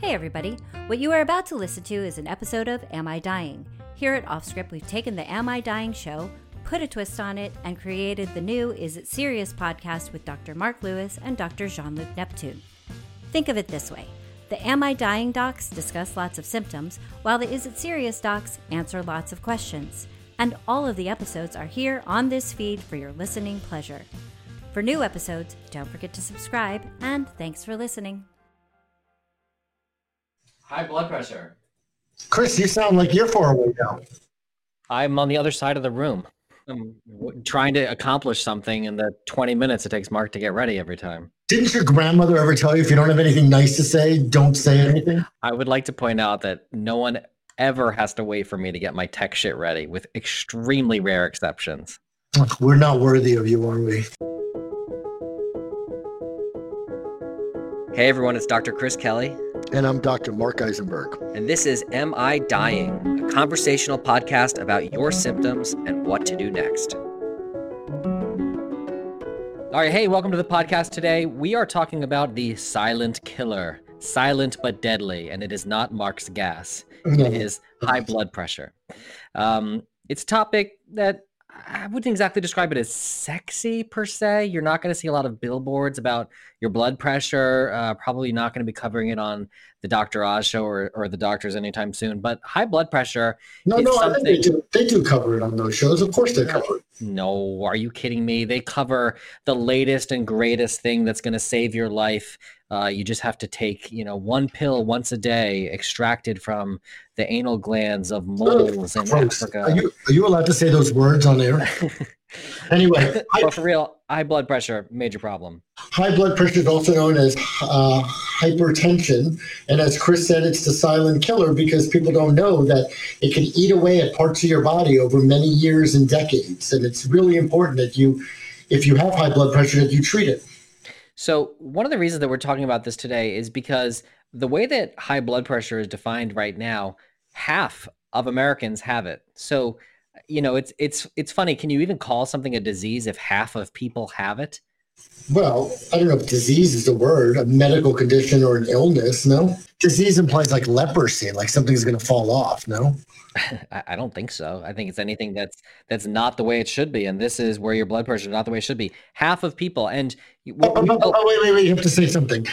Hey, everybody. What you are about to listen to is an episode of Am I Dying? Here at Offscript, we've taken the Am I Dying show, put a twist on it, and created the new Is It Serious podcast with Dr. Mark Lewis and Dr. Jean Luc Neptune. Think of it this way the Am I Dying docs discuss lots of symptoms, while the Is It Serious docs answer lots of questions. And all of the episodes are here on this feed for your listening pleasure. For new episodes, don't forget to subscribe, and thanks for listening. High blood pressure. Chris, you sound like you're far away now. I'm on the other side of the room. I'm w- trying to accomplish something in the 20 minutes it takes Mark to get ready every time. Didn't your grandmother ever tell you if you don't have anything nice to say, don't say anything? I would like to point out that no one ever has to wait for me to get my tech shit ready, with extremely rare exceptions. We're not worthy of you, are we? Hey everyone, it's Dr. Chris Kelly, And I'm Dr. Mark Eisenberg. and this is Am I Dying? A conversational podcast about your symptoms and what to do next. All right, hey, welcome to the podcast today. We are talking about the silent killer, silent but deadly, and it is not Mark's gas. It is high blood pressure. Um, it's a topic that I wouldn't exactly describe it as sexy per se. You're not going to see a lot of billboards about your blood pressure. Uh, probably not going to be covering it on the Dr. Oz show or, or the doctors anytime soon. But high blood pressure, No, no, I think they do. They do cover it on those shows. Of course they cover it. no, are you kidding me? They cover the latest and greatest thing that's going to save your life. Uh, you just have to take, you know, one pill once a day, extracted from the anal glands of moles in Gross. Africa. Are you, are you allowed to say those words on air? Anyway, but for real, high blood pressure, major problem. high blood pressure is also known as uh, hypertension. And as Chris said, it's the silent killer because people don't know that it can eat away at parts of your body over many years and decades. And it's really important that you, if you have high blood pressure, that you treat it. So, one of the reasons that we're talking about this today is because the way that high blood pressure is defined right now, half of Americans have it. So, you know, it's it's it's funny. Can you even call something a disease if half of people have it? Well, I don't know if disease is the word, a medical condition or an illness, no? Disease implies like leprosy, like something's going to fall off, no? I, I don't think so. I think it's anything that's that's not the way it should be, and this is where your blood pressure is not the way it should be. Half of people, and oh, we- Oh, oh, oh, oh, wait, wait, wait, you have to say something.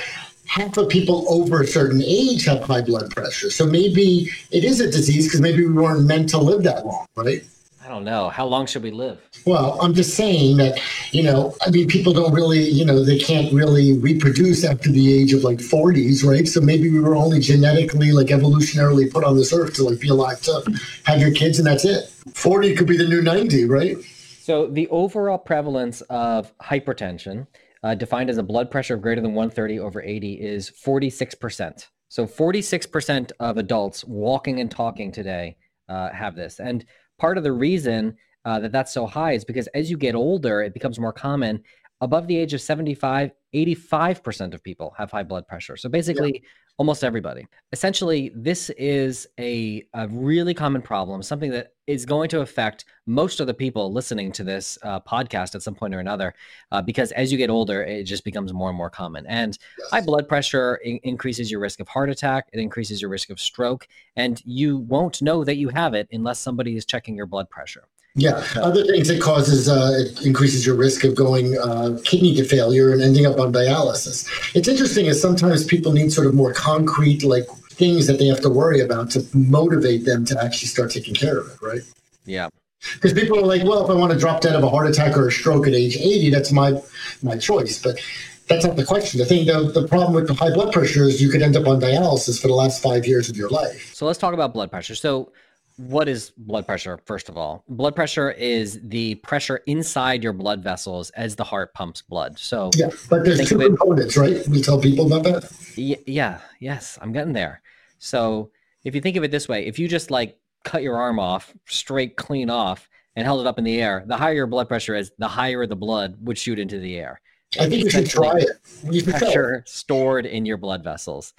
Half of people over a certain age have high blood pressure. So maybe it is a disease because maybe we weren't meant to live that long, right? I don't know. How long should we live? Well, I'm just saying that, you know, I mean, people don't really, you know, they can't really reproduce after the age of like 40s, right? So maybe we were only genetically, like evolutionarily put on this earth to like be alive to have your kids and that's it. 40 could be the new 90, right? So the overall prevalence of hypertension, uh, defined as a blood pressure of greater than 130 over 80, is 46%. So 46% of adults walking and talking today uh, have this. And part of the reason uh, that that's so high is because as you get older, it becomes more common. Above the age of 75, 85% of people have high blood pressure. So basically, almost everybody. Essentially, this is a, a really common problem, something that is going to affect most of the people listening to this uh, podcast at some point or another, uh, because as you get older, it just becomes more and more common. And high blood pressure in- increases your risk of heart attack, it increases your risk of stroke, and you won't know that you have it unless somebody is checking your blood pressure. Yeah. Other things it causes, uh, it increases your risk of going uh, kidney to failure and ending up on dialysis. It's interesting is sometimes people need sort of more concrete, like things that they have to worry about to motivate them to actually start taking care of it, right? Yeah. Because people are like, well, if I want to drop dead of a heart attack or a stroke at age 80, that's my my choice. But that's not the question. The thing, the, the problem with the high blood pressure is you could end up on dialysis for the last five years of your life. So let's talk about blood pressure. So, what is blood pressure, first of all? Blood pressure is the pressure inside your blood vessels as the heart pumps blood. So, Yeah, but there's two components, right? We tell people about that. y- yeah, yes, I'm getting there. So, if you think of it this way, if you just like cut your arm off, straight clean off, and held it up in the air, the higher your blood pressure is, the higher the blood would shoot into the air. I think you should try it. You try it. pressure stored in your blood vessels.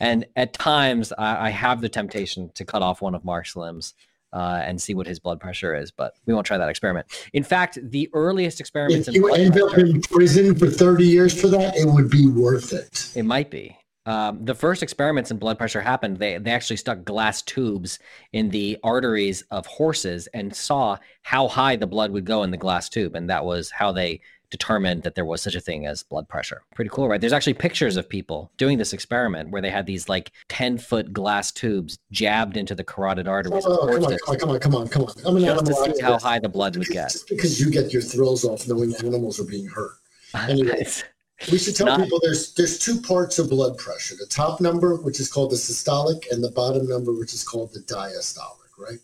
And at times, I, I have the temptation to cut off one of Mark's limbs uh, and see what his blood pressure is, but we won't try that experiment. In fact, the earliest experiments If in you end up in prison for 30 years for that, it would be worth it. it might be. Um, the first experiments in blood pressure happened. They they actually stuck glass tubes in the arteries of horses and saw how high the blood would go in the glass tube, and that was how they determined that there was such a thing as blood pressure. Pretty cool, right? There's actually pictures of people doing this experiment where they had these like 10 foot glass tubes jabbed into the carotid arteries. Oh, oh, oh come, on, come on, come on, come on, I'm an just to see how high the blood would get. Just because you get your thrills off knowing animals are being hurt. Anyway, we should tell not, people there's there's two parts of blood pressure: the top number, which is called the systolic, and the bottom number, which is called the diastolic. Right.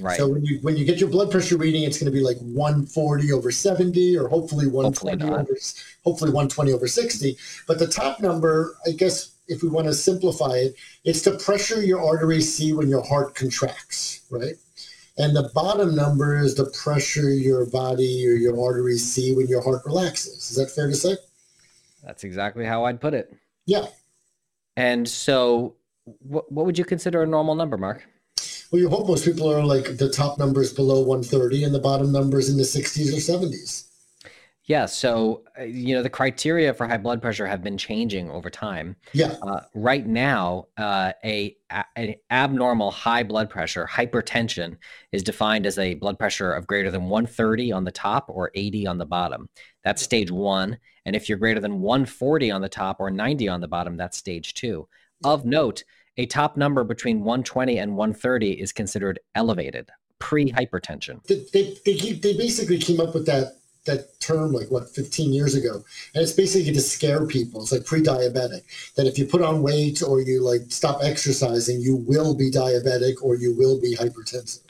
Right. So when you when you get your blood pressure reading, it's going to be like 140 over 70, or hopefully 120 hopefully over hopefully 120 over 60. But the top number, I guess, if we want to simplify it, it's the pressure your arteries see when your heart contracts, right? And the bottom number is the pressure your body or your arteries see when your heart relaxes. Is that fair to say? That's exactly how I'd put it. Yeah. And so, what, what would you consider a normal number, Mark? Well, you hope most people are like the top numbers below 130 and the bottom numbers in the 60s or 70s. Yeah. So, uh, you know, the criteria for high blood pressure have been changing over time. Yeah. Uh, right now, uh, a, a, abnormal high blood pressure, hypertension, is defined as a blood pressure of greater than 130 on the top or 80 on the bottom. That's stage one. And if you're greater than 140 on the top or 90 on the bottom, that's stage two. Of note, a top number between 120 and 130 is considered elevated, pre-hypertension. They, they, they, they basically came up with that that term like what 15 years ago. And it's basically to scare people. It's like pre-diabetic. That if you put on weight or you like stop exercising you will be diabetic or you will be hypertensive.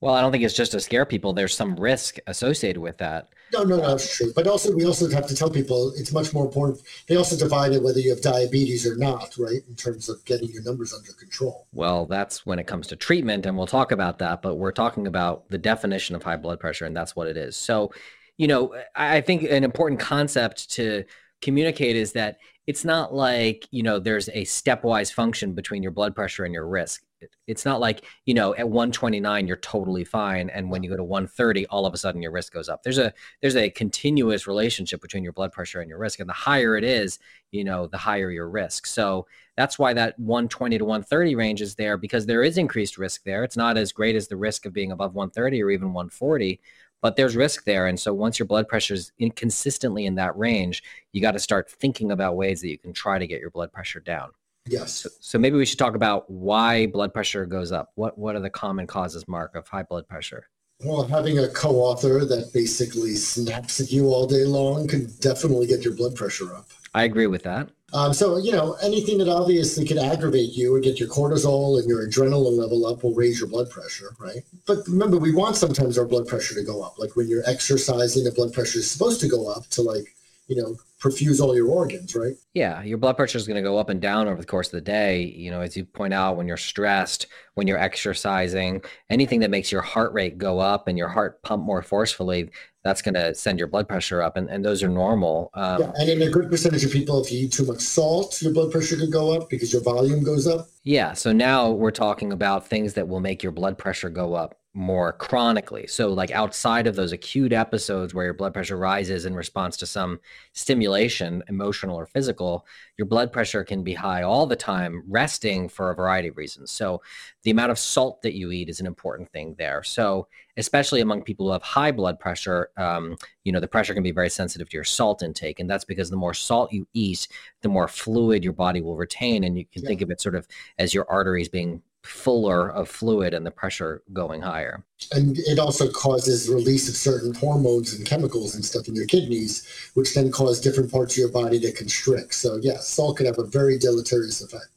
Well i don't think it's just to scare people. There's some risk associated with that no, no, no, true. But also, we also have to tell people it's much more important. They also divide it whether you have diabetes or not, right? In terms of getting your numbers under control. Well, that's when it comes to treatment, and we'll talk about that. But we're talking about the definition of high blood pressure, and that's what it is. So, you know, I think an important concept to communicate is that it's not like you know there's a stepwise function between your blood pressure and your risk it's not like you know at 129 you're totally fine and when you go to 130 all of a sudden your risk goes up. There's a there's a continuous relationship between your blood pressure and your risk and the higher it is you know the higher your risk. So that's why that 120 to 130 range is there because there is increased risk there. It's not as great as the risk of being above 130 or even 140 but there's risk there. And so once your blood pressure is inconsistently in that range you got to start thinking about ways that you can try to get your blood pressure down Yes. So, so, maybe we should talk about why blood pressure goes up. What what are the common causes, Mark, of high blood pressure? Well, having a co-author that basically snaps at you all day long can definitely get your blood pressure up. I agree with that. Um, so you know anything that obviously could aggravate you or get your cortisol and your adrenaline level up will raise your blood pressure, right? But remember, we want sometimes our blood pressure to go up. Like when you're exercising, the blood pressure is supposed to go up to like you know perfuse all your organs, right? Yeah, your blood pressure is going to go up and down over the course of the day. You know, as you point out, when you're stressed, when you're exercising, anything that makes your heart rate go up and your heart pump more forcefully, that's going to send your blood pressure up, and, and those are normal. Um, yeah, and in a good percentage of people, if you eat too much salt, your blood pressure could go up because your volume goes up. Yeah, so now we're talking about things that will make your blood pressure go up more chronically. So, like outside of those acute episodes where your blood pressure rises in response to some stimulation, emotional or physical, your blood pressure can be high all the time, resting for a variety of reasons. So, the amount of salt that you eat is an important thing there. So, especially among people who have high blood pressure, um, you know, the pressure can be very sensitive to your salt intake. And that's because the more salt you eat, the more fluid your body will retain. And you can yeah. think of it sort of as your arteries being fuller of fluid and the pressure going higher. And it also causes release of certain hormones and chemicals and stuff in your kidneys, which then cause different parts of your body to constrict. So, yes, yeah, salt can have a very deleterious effect.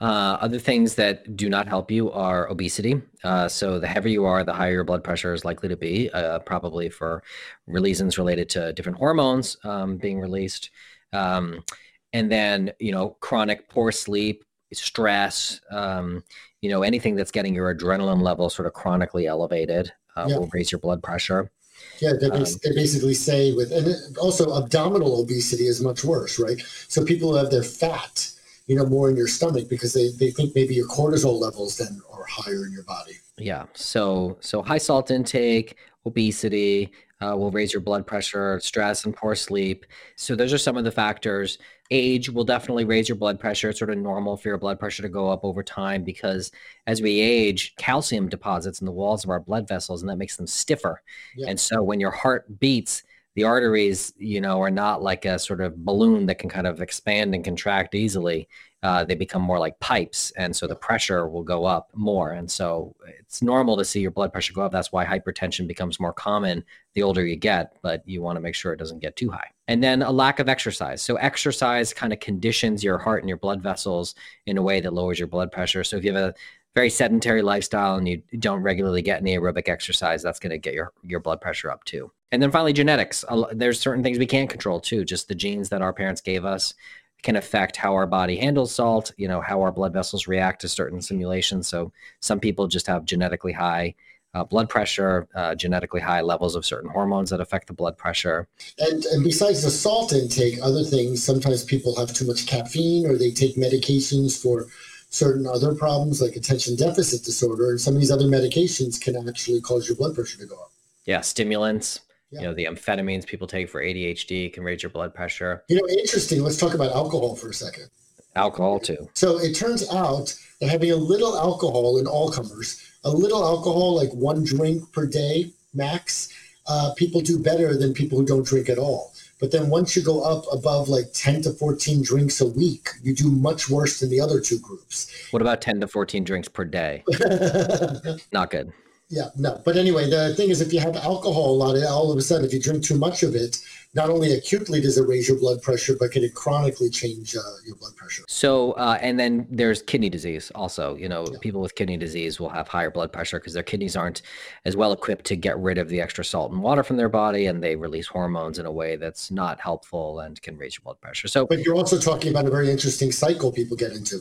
Uh, other things that do not help you are obesity. Uh, so the heavier you are, the higher your blood pressure is likely to be, uh, probably for reasons related to different hormones um, being released. Um, and then, you know, chronic poor sleep, stress, um, you know, anything that's getting your adrenaline level sort of chronically elevated uh, yeah. will raise your blood pressure. Yeah, they, um, they basically say with, and also abdominal obesity is much worse, right? So people who have their fat, you know, more in your stomach because they, they think maybe your cortisol levels then are higher in your body. Yeah. So so high salt intake, obesity uh, will raise your blood pressure, stress, and poor sleep. So those are some of the factors. Age will definitely raise your blood pressure. It's sort of normal for your blood pressure to go up over time because as we age, calcium deposits in the walls of our blood vessels, and that makes them stiffer. Yeah. And so when your heart beats, the arteries, you know, are not like a sort of balloon that can kind of expand and contract easily. Uh, they become more like pipes, and so the pressure will go up more. And so it's normal to see your blood pressure go up. That's why hypertension becomes more common the older you get, but you want to make sure it doesn't get too high. And then a lack of exercise. So exercise kind of conditions your heart and your blood vessels in a way that lowers your blood pressure. So if you have a very sedentary lifestyle and you don't regularly get any aerobic exercise, that's going to get your your blood pressure up too. And then finally, genetics. There's certain things we can't control too. Just the genes that our parents gave us can affect how our body handles salt. You know how our blood vessels react to certain simulations. So some people just have genetically high uh, blood pressure, uh, genetically high levels of certain hormones that affect the blood pressure. And, and besides the salt intake, other things, sometimes people have too much caffeine or they take medications for certain other problems like attention deficit disorder. And some of these other medications can actually cause your blood pressure to go up. Yeah, stimulants. Yeah. You know, the amphetamines people take for ADHD can raise your blood pressure. You know, interesting. Let's talk about alcohol for a second. Alcohol, too. So it turns out that having a little alcohol in all comers, a little alcohol, like one drink per day max, uh, people do better than people who don't drink at all. But then once you go up above like 10 to 14 drinks a week, you do much worse than the other two groups. What about 10 to 14 drinks per day? Not good. Yeah, no. But anyway, the thing is, if you have alcohol a lot, all of a sudden, if you drink too much of it, not only acutely does it raise your blood pressure, but can it chronically change uh, your blood pressure? So, uh, and then there's kidney disease also. You know, yeah. people with kidney disease will have higher blood pressure because their kidneys aren't as well equipped to get rid of the extra salt and water from their body, and they release hormones in a way that's not helpful and can raise your blood pressure. So, but you're also talking about a very interesting cycle people get into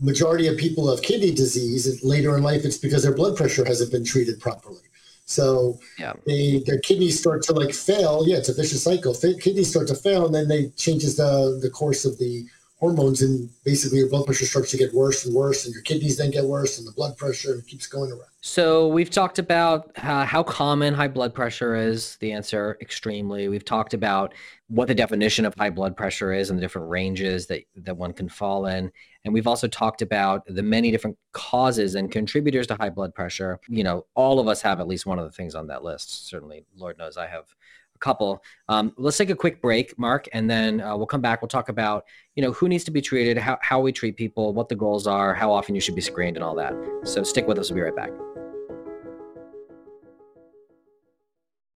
majority of people have kidney disease later in life it's because their blood pressure hasn't been treated properly. So yeah. they their kidneys start to like fail. Yeah it's a vicious cycle. Kidneys start to fail and then they changes the the course of the hormones and basically your blood pressure starts to get worse and worse and your kidneys then get worse and the blood pressure keeps going around. So we've talked about uh, how common high blood pressure is the answer extremely. We've talked about what the definition of high blood pressure is and the different ranges that that one can fall in. And we've also talked about the many different causes and contributors to high blood pressure. You know all of us have at least one of the things on that list certainly. Lord knows i have couple. Um, let's take a quick break, Mark, and then uh, we'll come back. We'll talk about you know who needs to be treated, how how we treat people, what the goals are, how often you should be screened, and all that. So stick with us. We'll be right back.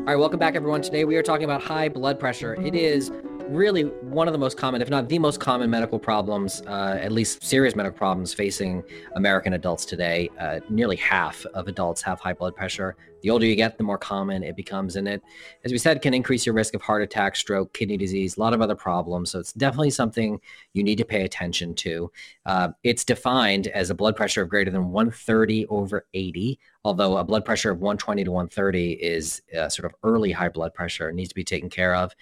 All right, welcome back, everyone. Today we are talking about high blood pressure. It is really one of the most common, if not the most common, medical problems, uh, at least serious medical problems facing American adults today. Uh, nearly half of adults have high blood pressure. The older you get, the more common it becomes. And it, as we said, can increase your risk of heart attack, stroke, kidney disease, a lot of other problems. So it's definitely something you need to pay attention to. Uh, it's defined as a blood pressure of greater than 130 over 80 although a blood pressure of 120 to 130 is uh, sort of early high blood pressure needs to be taken care of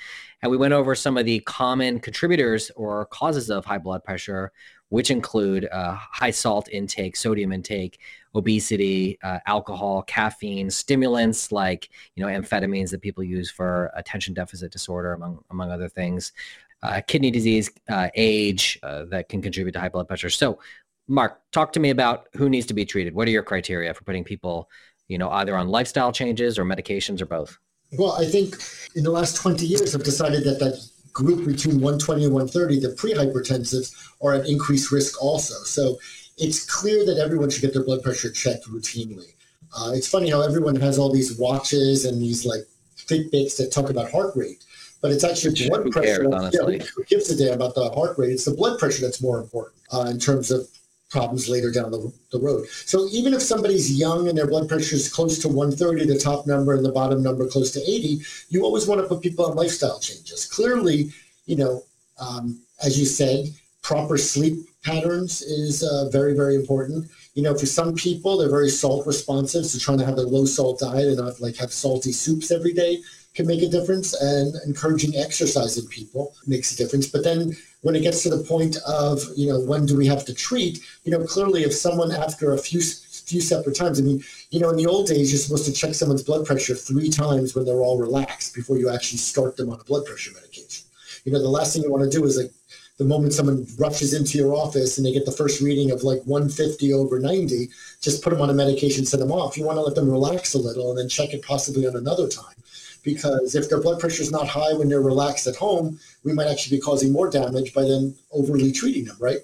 and we went over some of the common contributors or causes of high blood pressure which include uh, high salt intake sodium intake obesity uh, alcohol caffeine stimulants like you know amphetamines that people use for attention deficit disorder among among other things uh, kidney disease, uh, age that can contribute to high blood pressure. So, Mark, talk to me about who needs to be treated. What are your criteria for putting people, you know, either on lifestyle changes or medications or both? Well, I think in the last 20 years, I've decided that that group between 120 and 130, the pre-hypertensives, are at increased risk also. So it's clear that everyone should get their blood pressure checked routinely. Uh, it's funny how everyone has all these watches and these like Fitbits that talk about heart rate. but it's actually blood Who pressure. cares, yeah, honestly? who gives a damn about the heart rate? It's the blood pressure that's more important uh, in terms of problems later down the, the road. So even if somebody's young and their blood pressure is close to 130, the top number and the bottom number close to 80, you always want to put people on lifestyle changes. Clearly, you know, um, as you said, proper sleep patterns is uh, very, very important. You know, for some people, they're very salt responsive, so trying to have a low salt diet and not like have salty soups every day can make a difference. And encouraging exercise in people makes a difference. But then when it gets to the point of, you know, when do we have to treat? You know, clearly, if someone after a few few separate times, I mean, you know, in the old days, you're supposed to check someone's blood pressure three times when they're all relaxed before you actually start them on a blood pressure medication. You know, the last thing you want to do is like the moment someone rushes into your office and they get the first reading of like 150 over 90, just put them on a medication, send them off. You want to let them relax a little and then check it possibly on another time. Because if their blood pressure is not high when they're relaxed at home, we might actually be causing more damage by then overly treating them, right?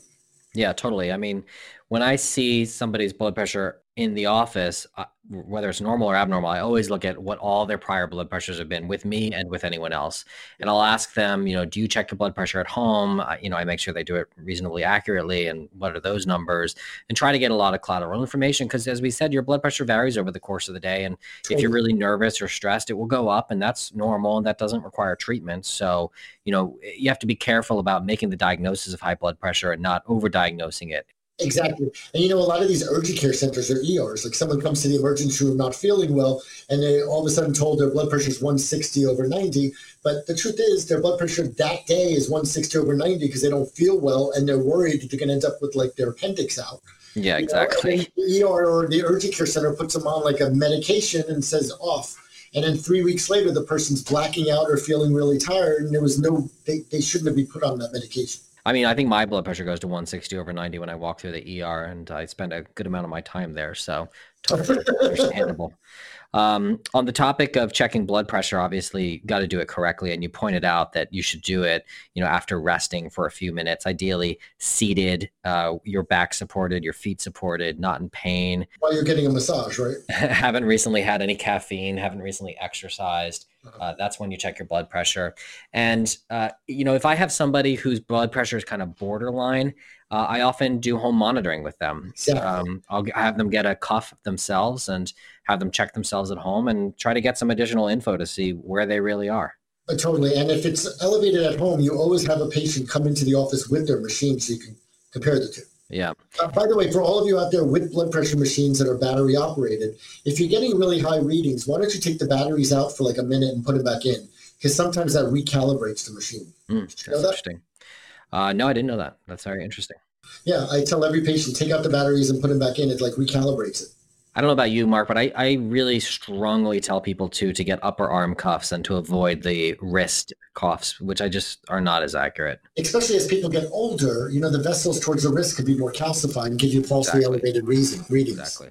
Yeah, totally. I mean, when I see somebody's blood pressure in the office, uh, whether it's normal or abnormal, I always look at what all their prior blood pressures have been with me and with anyone else. And I'll ask them, you know, do you check your blood pressure at home? Uh, you know, I make sure they do it reasonably accurately and what are those numbers and try to get a lot of collateral information because as we said, your blood pressure varies over the course of the day. And if you're really nervous or stressed, it will go up and that's normal and that doesn't require treatment. So, you know, you have to be careful about making the diagnosis of high blood pressure and not overdiagnosing it. Exactly. And you know, a lot of these urgent care centers are ERs. Like someone comes to the emergency room not feeling well, and they all of a sudden told their blood pressure is 160 over 90. But the truth is, their blood pressure that day is 160 over 90 because they don't feel well and they're worried that they're going to end up with like their appendix out. Yeah, You exactly. the ER or the urgent care center puts them on like a medication and says off. And then three weeks later, the person's blacking out or feeling really tired, and there was no, they, they shouldn't have been put on that medication. I mean, I think my blood pressure goes to 160 over 90 when I walk through the ER, and I spend a good amount of my time there. So totally understandable. Um, on the topic of checking blood pressure, obviously, got to do it correctly. And you pointed out that you should do it, you know, after resting for a few minutes, ideally seated, uh, your back supported, your feet supported, not in pain. While you're getting a massage, right? haven't recently had any caffeine, haven't recently exercised. Uh, that's when you check your blood pressure. And, uh, you know, if I have somebody whose blood pressure is kind of borderline, uh, I often do home monitoring with them. Yeah. Um, I'll have them get a cuff themselves and have them check themselves at home and try to get some additional info to see where they really are. Uh, Totally. And if it's elevated at home, you always have a patient come into the office with their machine so you can compare the two. Yeah. Uh, by the way, for all of you out there with blood pressure machines that are battery operated, if you're getting really high readings, why don't you take the batteries out for like a minute and put them back in? Because sometimes that recalibrates the machine. Mm, that's that? interesting. Uh, no, I didn't know that. That's very interesting. Yeah, I tell every patient take out the batteries and put them back in. It like recalibrates it. I don't know about you, Mark, but I, I really strongly tell people to to get upper arm cuffs and to avoid the wrist cuffs, which I just are not as accurate. Especially as people get older, you know, the vessels towards the wrist could be more calcified and give you falsely Exactly. elevated reason, readings. Exactly.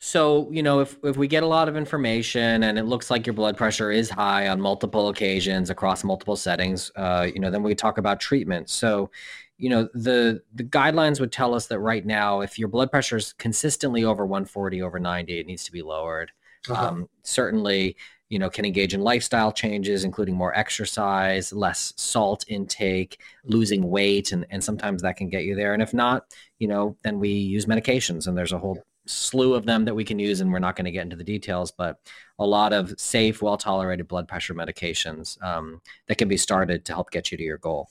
So, you know, if, if we get a lot of information and it looks like your blood pressure is high on multiple occasions across multiple settings, uh, you know, then we talk about treatment. So, you know, the the guidelines would tell us that right now, if your blood pressure is consistently over 140 over 90, it needs to be lowered. Uh-huh. Um, certainly, you know, can engage in lifestyle changes, including more exercise, less salt intake, losing weight, and, and sometimes that can get you there. And if not, you know, then we use medications, and there's a whole slew of them that we can use, and we're not going to get into the details, but a lot of safe, well tolerated blood pressure medications um, that can be started to help get you to your goal.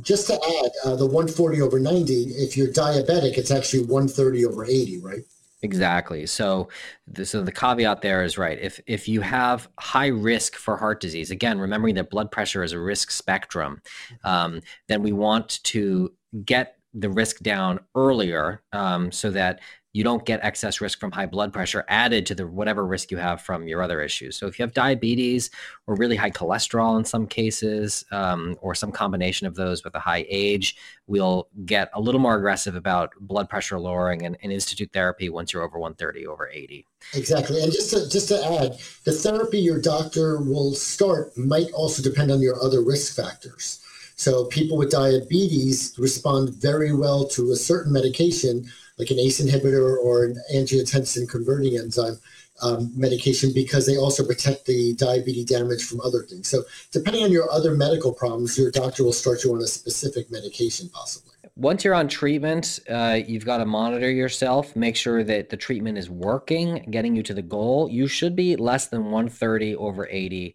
Just to add, uh, the 140 over 90, if you're diabetic, it's actually 130 over 80, right? Exactly. So, the, so the caveat there is right. If if you have high risk for heart disease, again, remembering that blood pressure is a risk spectrum, um, then we want to get the risk down earlier um, so that you don't get excess risk from high blood pressure added to the whatever risk you have from your other issues. So if you have diabetes or really high cholesterol in some cases, um, or some combination of those with a high age, we'll get a little more aggressive about blood pressure lowering and, and institute therapy once you're over 130 over 80. Exactly. And just to, just to add, the therapy your doctor will start might also depend on your other risk factors. So people with diabetes respond very well to a certain medication, like an ACE inhibitor or an angiotensin converting enzyme, um, medication because they also protect the diabetes damage from other things. So, depending on your other medical problems, your doctor will start you on a specific medication, possibly. Once you're on treatment, uh, you've got to monitor yourself, make sure that the treatment is working, getting you to the goal. You should be less than 130 over 80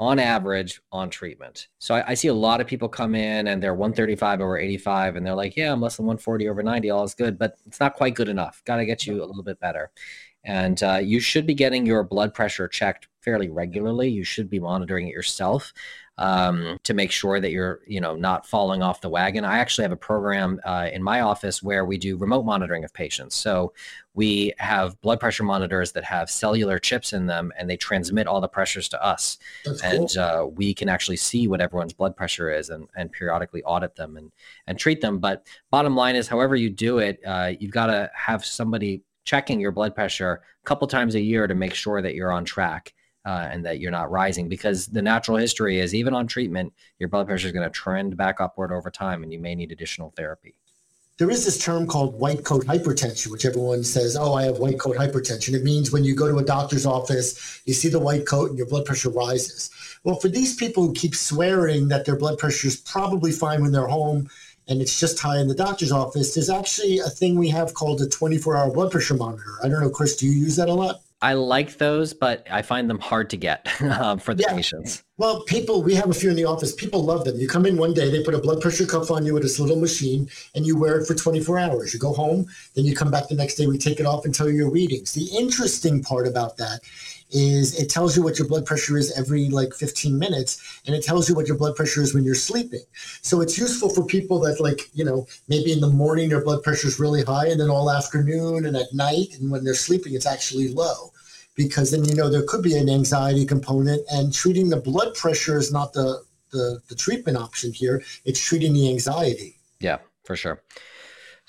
on average on treatment. So I, I, see a lot of people come in and they're 135 over 85 and they're like, yeah, I'm less than 140 over 90. All is good, but it's not quite good enough. Got to get you a little bit better. And uh, you should be getting your blood pressure checked fairly regularly. You should be monitoring it yourself um, to make sure that you're, you know, not falling off the wagon. I actually have a program uh, in my office where we do remote monitoring of patients. So we have blood pressure monitors that have cellular chips in them, and they transmit all the pressures to us. That's and cool. uh, we can actually see what everyone's blood pressure is, and, and periodically audit them and and treat them. But bottom line is, however you do it, uh, you've got to have somebody checking your blood pressure a couple times a year to make sure that you're on track uh, and that you're not rising because the natural history is even on treatment your blood pressure is going to trend back upward over time and you may need additional therapy there is this term called white coat hypertension, which everyone says, oh, I have white coat hypertension. It means when you go to a doctor's office, you see the white coat and your blood pressure rises. Well, for these people who keep swearing that their blood pressure is probably fine when they're home and it's just high in the doctor's office, there's actually a thing we have called a 24 hour blood pressure monitor. I don't know, Chris, do you use that a lot? I like those, but I find them hard to get um, for the yeah. patients. Well, people, we have a few in the office. People love them. You come in one day, they put a blood pressure cuff on you with this little machine, and you wear it for 24 hours. You go home, then you come back the next day, we take it off and tell you your readings. The interesting part about that is it tells you what your blood pressure is every like 15 minutes and it tells you what your blood pressure is when you're sleeping. So it's useful for people that like you know maybe in the morning their blood pressure is really high and then all afternoon and at night and when they're sleeping it's actually low because then you know there could be an anxiety component and treating the blood pressure is not the the, the treatment option here. It's treating the anxiety. Yeah for sure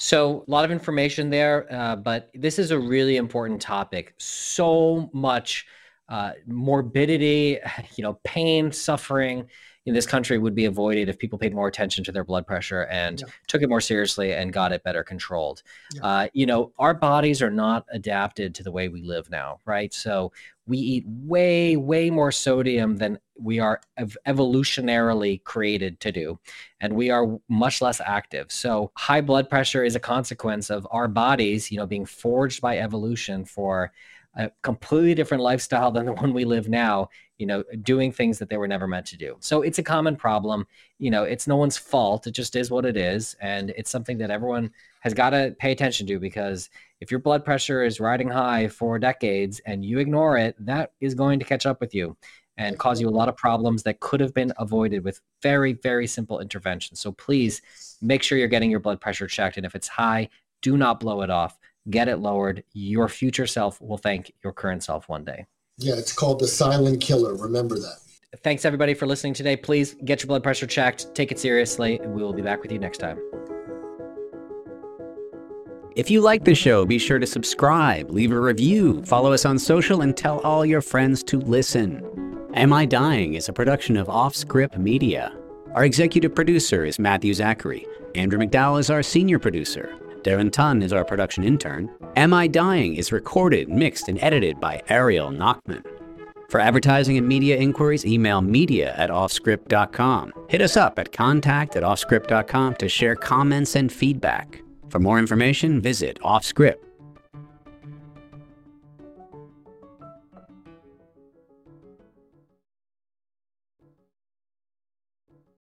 so, a lot of information there, uh, but this is a really important topic. So much uh, morbidity, you know, pain, suffering in this country would be avoided if people paid more attention to their blood pressure and yeah. took it more seriously and got it better controlled. Yeah. Uh, you know, our bodies are not adapted to the way we live now, right? So we eat way, way more sodium than we are ev- evolutionarily created to do. And we are much less active. So high blood pressure is a consequence of our bodies, you know, being forged by evolution for a completely different lifestyle than the one we live now you know doing things that they were never meant to do. So it's a common problem. You know it's no one's fault. It just is what it is. And it's something that everyone has got to pay attention to because if your blood pressure is riding high for decades and you ignore it that is going to catch up with you and cause you a lot of problems that could have been avoided with very very simple interventions. So please make sure you're getting your blood pressure checked. And if it's high do not blow it off. Get it lowered. Your future self will thank your current self one day. Yeah, it's called the silent killer. Remember that. Thanks everybody for listening today. Please get your blood pressure checked, take it seriously, and we will be back with you next time. If you like the show, be sure to subscribe, leave a review, follow us on social, and tell all your friends to listen. Am I Dying is a production of Offscript Media. Our executive producer is Matthew Zachary. Andrew McDowell is our senior producer. Darren Tunn is our production intern. Am I Dying is recorded, mixed, and edited by Ariel Nachman. For advertising and media inquiries, email media at offscript.com. Hit us up at contact at offscript.com to share comments and feedback. For more information, visit Offscript.